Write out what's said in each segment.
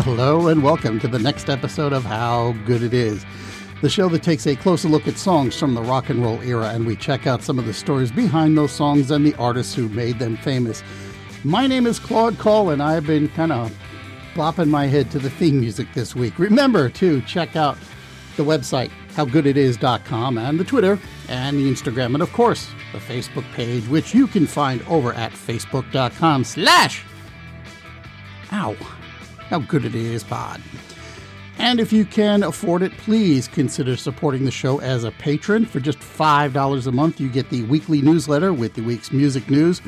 Hello, and welcome to the next episode of How Good It Is, the show that takes a closer look at songs from the rock and roll era and we check out some of the stories behind those songs and the artists who made them famous. My name is Claude Cole, and I've been kind of bopping my head to the theme music this week. Remember to check out the website, howgooditis.com, and the Twitter and the Instagram, and of course, the Facebook page, which you can find over at facebook.com slash ow, how good it is pod. And if you can afford it, please consider supporting the show as a patron. For just $5 a month, you get the weekly newsletter with the week's music news,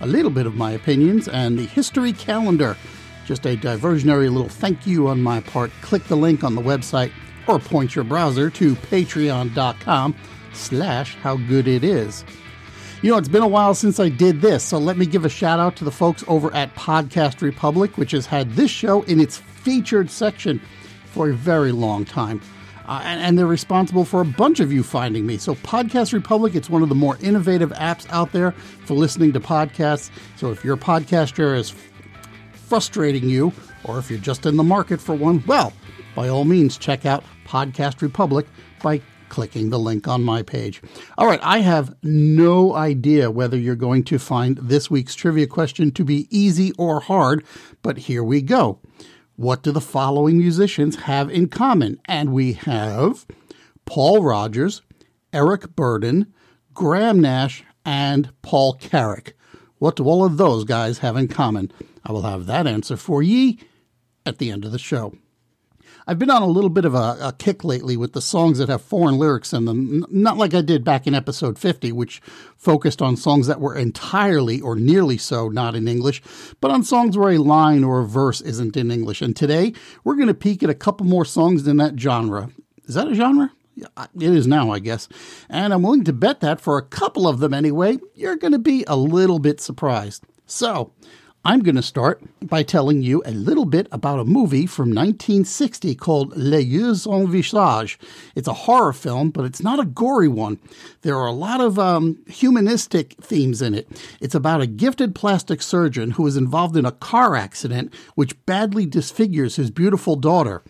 a little bit of my opinions, and the history calendar. Just a diversionary little thank you on my part. Click the link on the website or point your browser to patreon.com slash how good it is. You know, it's been a while since I did this, so let me give a shout out to the folks over at Podcast Republic, which has had this show in its featured section for a very long time. Uh, and, and, they're responsible for a bunch of you finding me. So, Podcast Republic, it's one of the more innovative apps out there for listening to podcasts. So, if your podcaster is frustrating you, or if you're just in the market for one, well, by all means, check out Podcast Republic by clicking the link on my page. All right, I have no idea whether you're going to find this week's trivia question to be easy or hard, but here we go. What do the following musicians have in common? And we have Paul Rodgers, Eric Burdon, Graham Nash, and Paul Carrack. What do all of those guys have in common? I will have that answer for ye at the end of the show. I've been on a little bit of a, a, kick lately with the songs that have foreign lyrics in them. Not like I did back in episode 50, which focused on songs that were entirely or nearly so not in English, but on songs where a line or a verse isn't in English. And today, we're going to peek at a couple more songs in that genre. Is that a genre? It is now, I guess. And I'm willing to bet that for a couple of them anyway, you're going to be a little bit surprised. So, I'm going to start by telling you a little bit about a movie from 1960 called Les Yeux en Visage. It's a horror film, but it's not a gory one. There are a lot of um, humanistic themes in it. It's about a gifted plastic surgeon who is involved in a car accident which badly disfigures his beautiful daughter.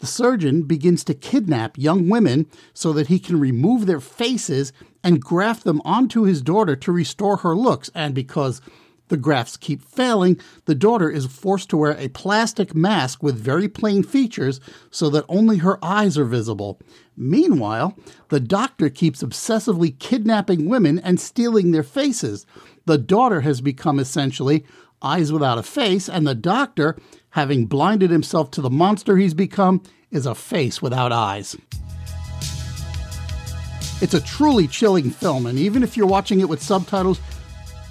The surgeon begins to kidnap young women so that he can remove their faces and graft them onto his daughter to restore her looks. And because the grafts keep failing, the daughter is forced to wear a plastic mask with very plain features so that only her eyes are visible. Meanwhile, the doctor keeps obsessively kidnapping women and stealing their faces. The daughter has become essentially eyes without a face, and the doctor, having blinded himself to the monster he's become, is a face without eyes. It's a truly chilling film, and even if you're watching it with subtitles,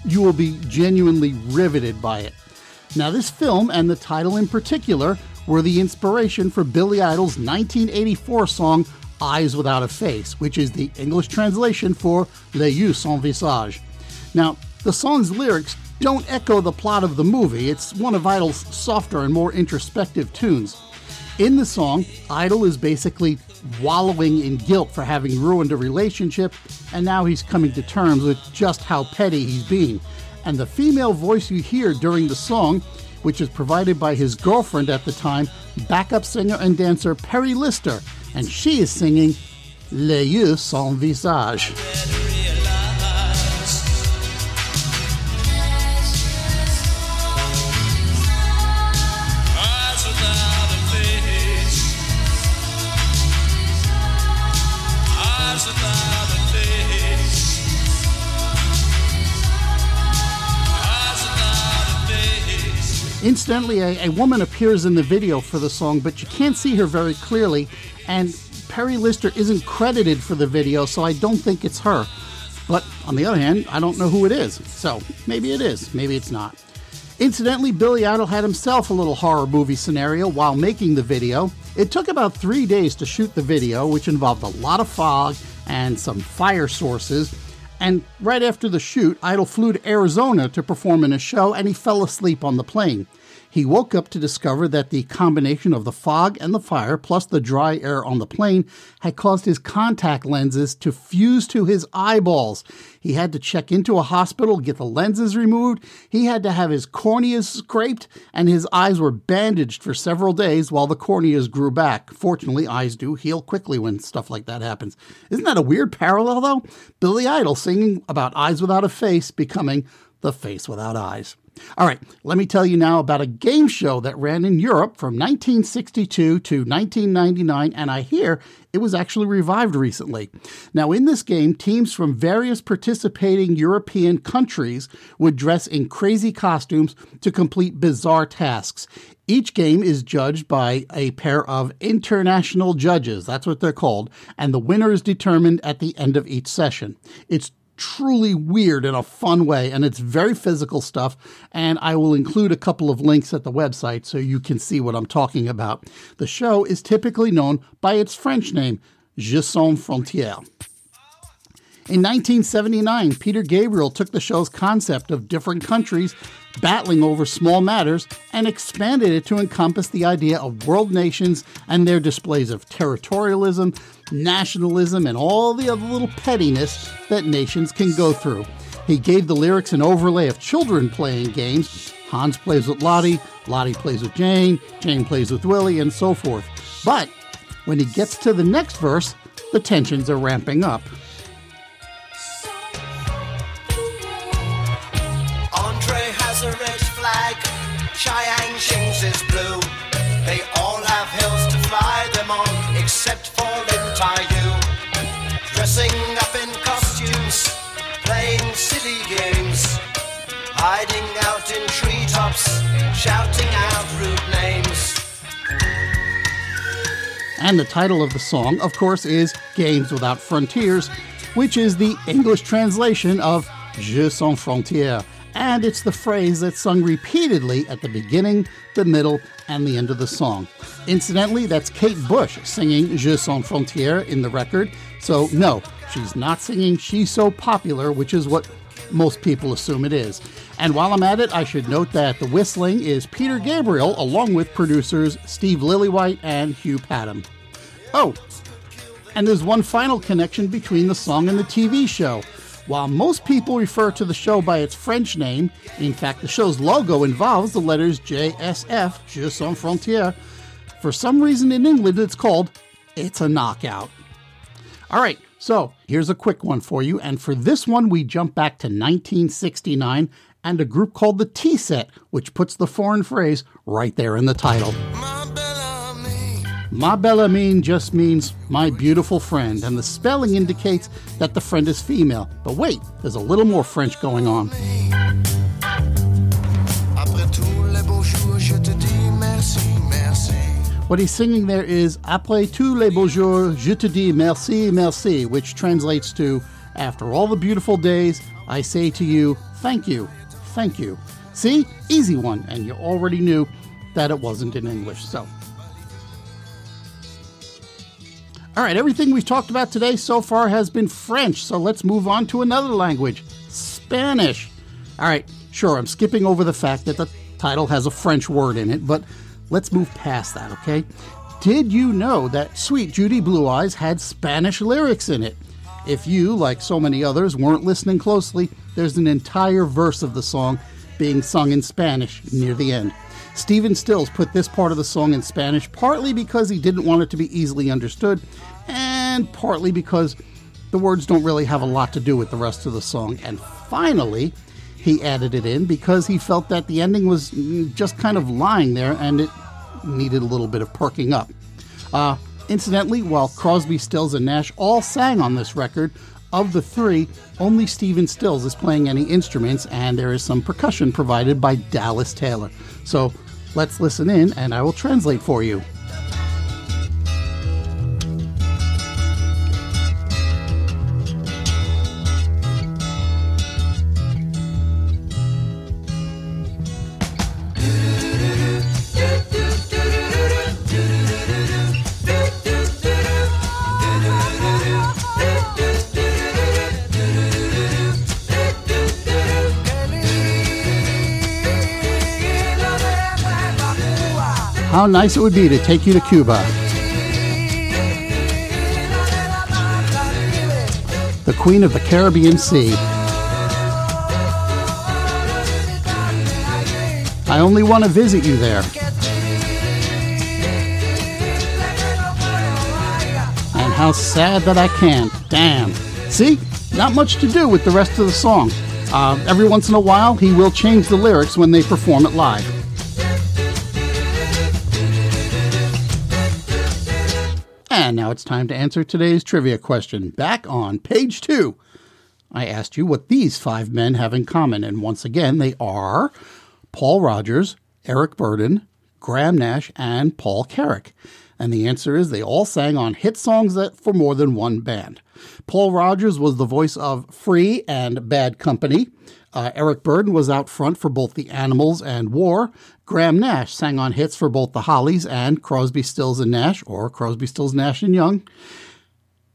you will be genuinely riveted by it. Now, this film and the title in particular were the inspiration for Billy Idol's 1984 song Eyes Without a Face, which is the English translation for Les Yeux sans visage. Now, the song's lyrics don't echo the plot of the movie, it's one of Idol's softer and more introspective tunes. In the song, Idol is basically wallowing in guilt for having ruined a relationship, and now he's coming to terms with just how petty he's being. And the female voice you hear during the song, which is provided by his girlfriend at the time, backup singer and dancer Perry Lister, and she is singing Les yeux sans visage. Incidentally, a, a, woman appears in the video for the song, but you can't see her very clearly, and Perry Lister isn't credited for the video, so I don't think it's her. But on the other hand, I don't know who it is, so maybe it is, maybe it's not. Incidentally, Billy Idol had himself a little horror movie scenario while making the video. It took about three days to shoot the video, which involved a lot of fog and some fire sources. And right after the shoot, Idol flew to Arizona to perform in a show and he fell asleep on the plane. He woke up to discover that the combination of the fog and the fire, plus the dry air on the plane, had caused his contact lenses to fuse to his eyeballs. He had to check into a hospital, get the lenses removed. He had to have his corneas scraped, and his eyes were bandaged for several days while the corneas grew back. Fortunately, eyes do heal quickly when stuff like that happens. Isn't that a weird parallel, though? Billy Idol singing about eyes without a face becoming the face without eyes. All right, let me tell you now about a game show that ran in Europe from 1962 to 1999, and I hear it was actually revived recently. Now, in this game, teams from various participating European countries would dress in crazy costumes to complete bizarre tasks. Each game is judged by a pair of international judges, that's what they're called, and the winner is determined at the end of each session. It's truly weird in a fun way, and it's very physical stuff. And I will include a couple of links at the website so you can see what I'm talking about. The show is typically known by its French name, Jeux sans frontières. In 1979, Peter Gabriel took the show's concept of different countries battling over small matters and expanded it to encompass the idea of world nations and their displays of territorialism, nationalism, and all the other little pettiness that nations can go through. He gave the lyrics an overlay of children playing games. Hans plays with Lottie, Lottie plays with Jane, Jane plays with Willie, and so forth. But when he gets to the next verse, the tensions are ramping up. Cheyenne Shings is blue. They all have hills to fly them on, except for Lintayu. Dressing up in costumes, playing silly games, hiding out in treetops, shouting out rude names. And the title of the song, of course, is Games Without Frontiers, which is the English translation of Jeux sans frontières. And it's the phrase that's sung repeatedly at the beginning, the middle, and the end of the song. Incidentally, that's Kate Bush singing Jeux sans frontières in the record. So, no, she's not singing She's So Popular, which is what most people assume it is. And while I'm at it, I should note that the whistling is Peter Gabriel, along with producers Steve Lillywhite and Hugh Padgham. Oh, and there's one final connection between the song and the TV show. While most people refer to the show by its French name, in fact, the show's logo involves the letters JSF, Jeux sans frontières. For some reason in England, it's called It's a Knockout. All right, so here's a quick one for you. And for this one, we jump back to 1969 and a group called the T Set, which puts the foreign phrase right there in the title. Ma belle amie just means my beautiful friend, and the spelling indicates that the friend is female. But wait, there's a little more French going on. Après tous les beaux jours, je te dis merci, merci. What he's singing there is Après tous les beaux jours, je te dis merci, merci, which translates to After all the beautiful days, I say to you, thank you, thank you. See? Easy one, and you already knew that it wasn't in English, so. All right, everything we've talked about today so far has been French, so let's move on to another language Spanish. All right, sure, I'm skipping over the fact that the title has a French word in it, but let's move past that, okay? Did you know that Sweet Judy Blue Eyes had Spanish lyrics in it? If you, like so many others, weren't listening closely, there's an entire verse of the song being sung in Spanish near the end. Stephen Stills put this part of the song in Spanish partly because he didn't want it to be easily understood, and partly because the words don't really have a lot to do with the rest of the song. And finally, he added it in because he felt that the ending was just kind of lying there and it needed a little bit of perking up. Uh, incidentally, while Crosby, Stills, and Nash all sang on this record, of the three, only Steven Stills is playing any instruments, and there is some percussion provided by Dallas Taylor. So let's listen in, and I will translate for you. How nice it would be to take you to Cuba. The Queen of the Caribbean Sea. I only want to visit you there. And how sad that I can't. Damn. See? Not much to do with the rest of the song. Uh, every once in a while, he will change the lyrics when they perform it live. And now it's time to answer today's trivia question. Back on page two, I asked you what these five men have in common, and once again, they are Paul Rodgers, Eric Burdon, Graham Nash, and Paul Carrack. And the answer is they all sang on hit songs that for more than one band. Paul Rodgers was the voice of Free and Bad Company. Uh, Eric Burdon was out front for both the Animals and War. Graham Nash sang on hits for both the Hollies and Crosby, Stills and Nash, or Crosby, Stills, Nash and Young.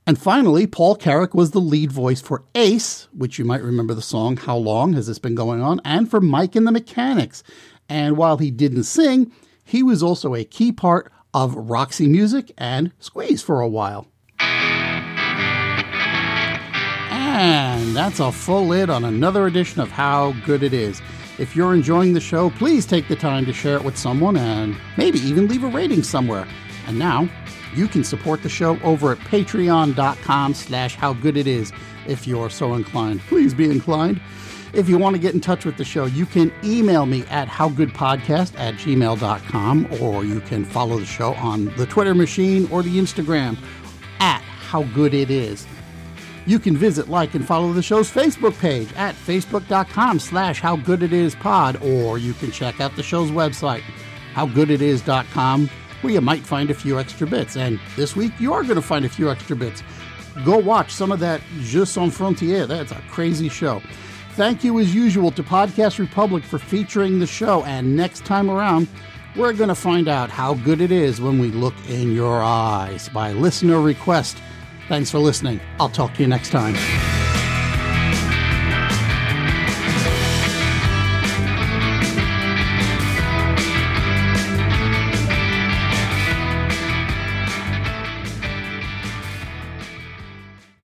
And finally, Paul Carrack was the lead voice for Ace, which you might remember the song How Long Has This Been Going On, and for Mike and the Mechanics. And while he didn't sing, he was also a key part of Roxy Music and Squeeze for a while. And that's a full lid on another edition of How Good It Is. If you're enjoying the show, please take the time to share it with someone and maybe even leave a rating somewhere. And now, you can support the show over at patreon.com slash howgooditis if you're so inclined. Please be inclined. If you want to get in touch with the show, you can email me at howgoodpodcast at gmail.com or you can follow the show on the Twitter machine or the Instagram at howgooditis. You can visit, like, and follow the show's Facebook page at facebook.com slash howgooditispod or you can check out the show's website, howgooditis.com where you might find a few extra bits. And this week, you are going to find a few extra bits. Go watch some of that Jeux Sans Frontières. That's a crazy show. Thank you, as usual, to Podcast Republic for featuring the show. And next time around, we're going to find out how good it is when we look in your eyes by listener request. Thanks for listening. I'll talk to you next time.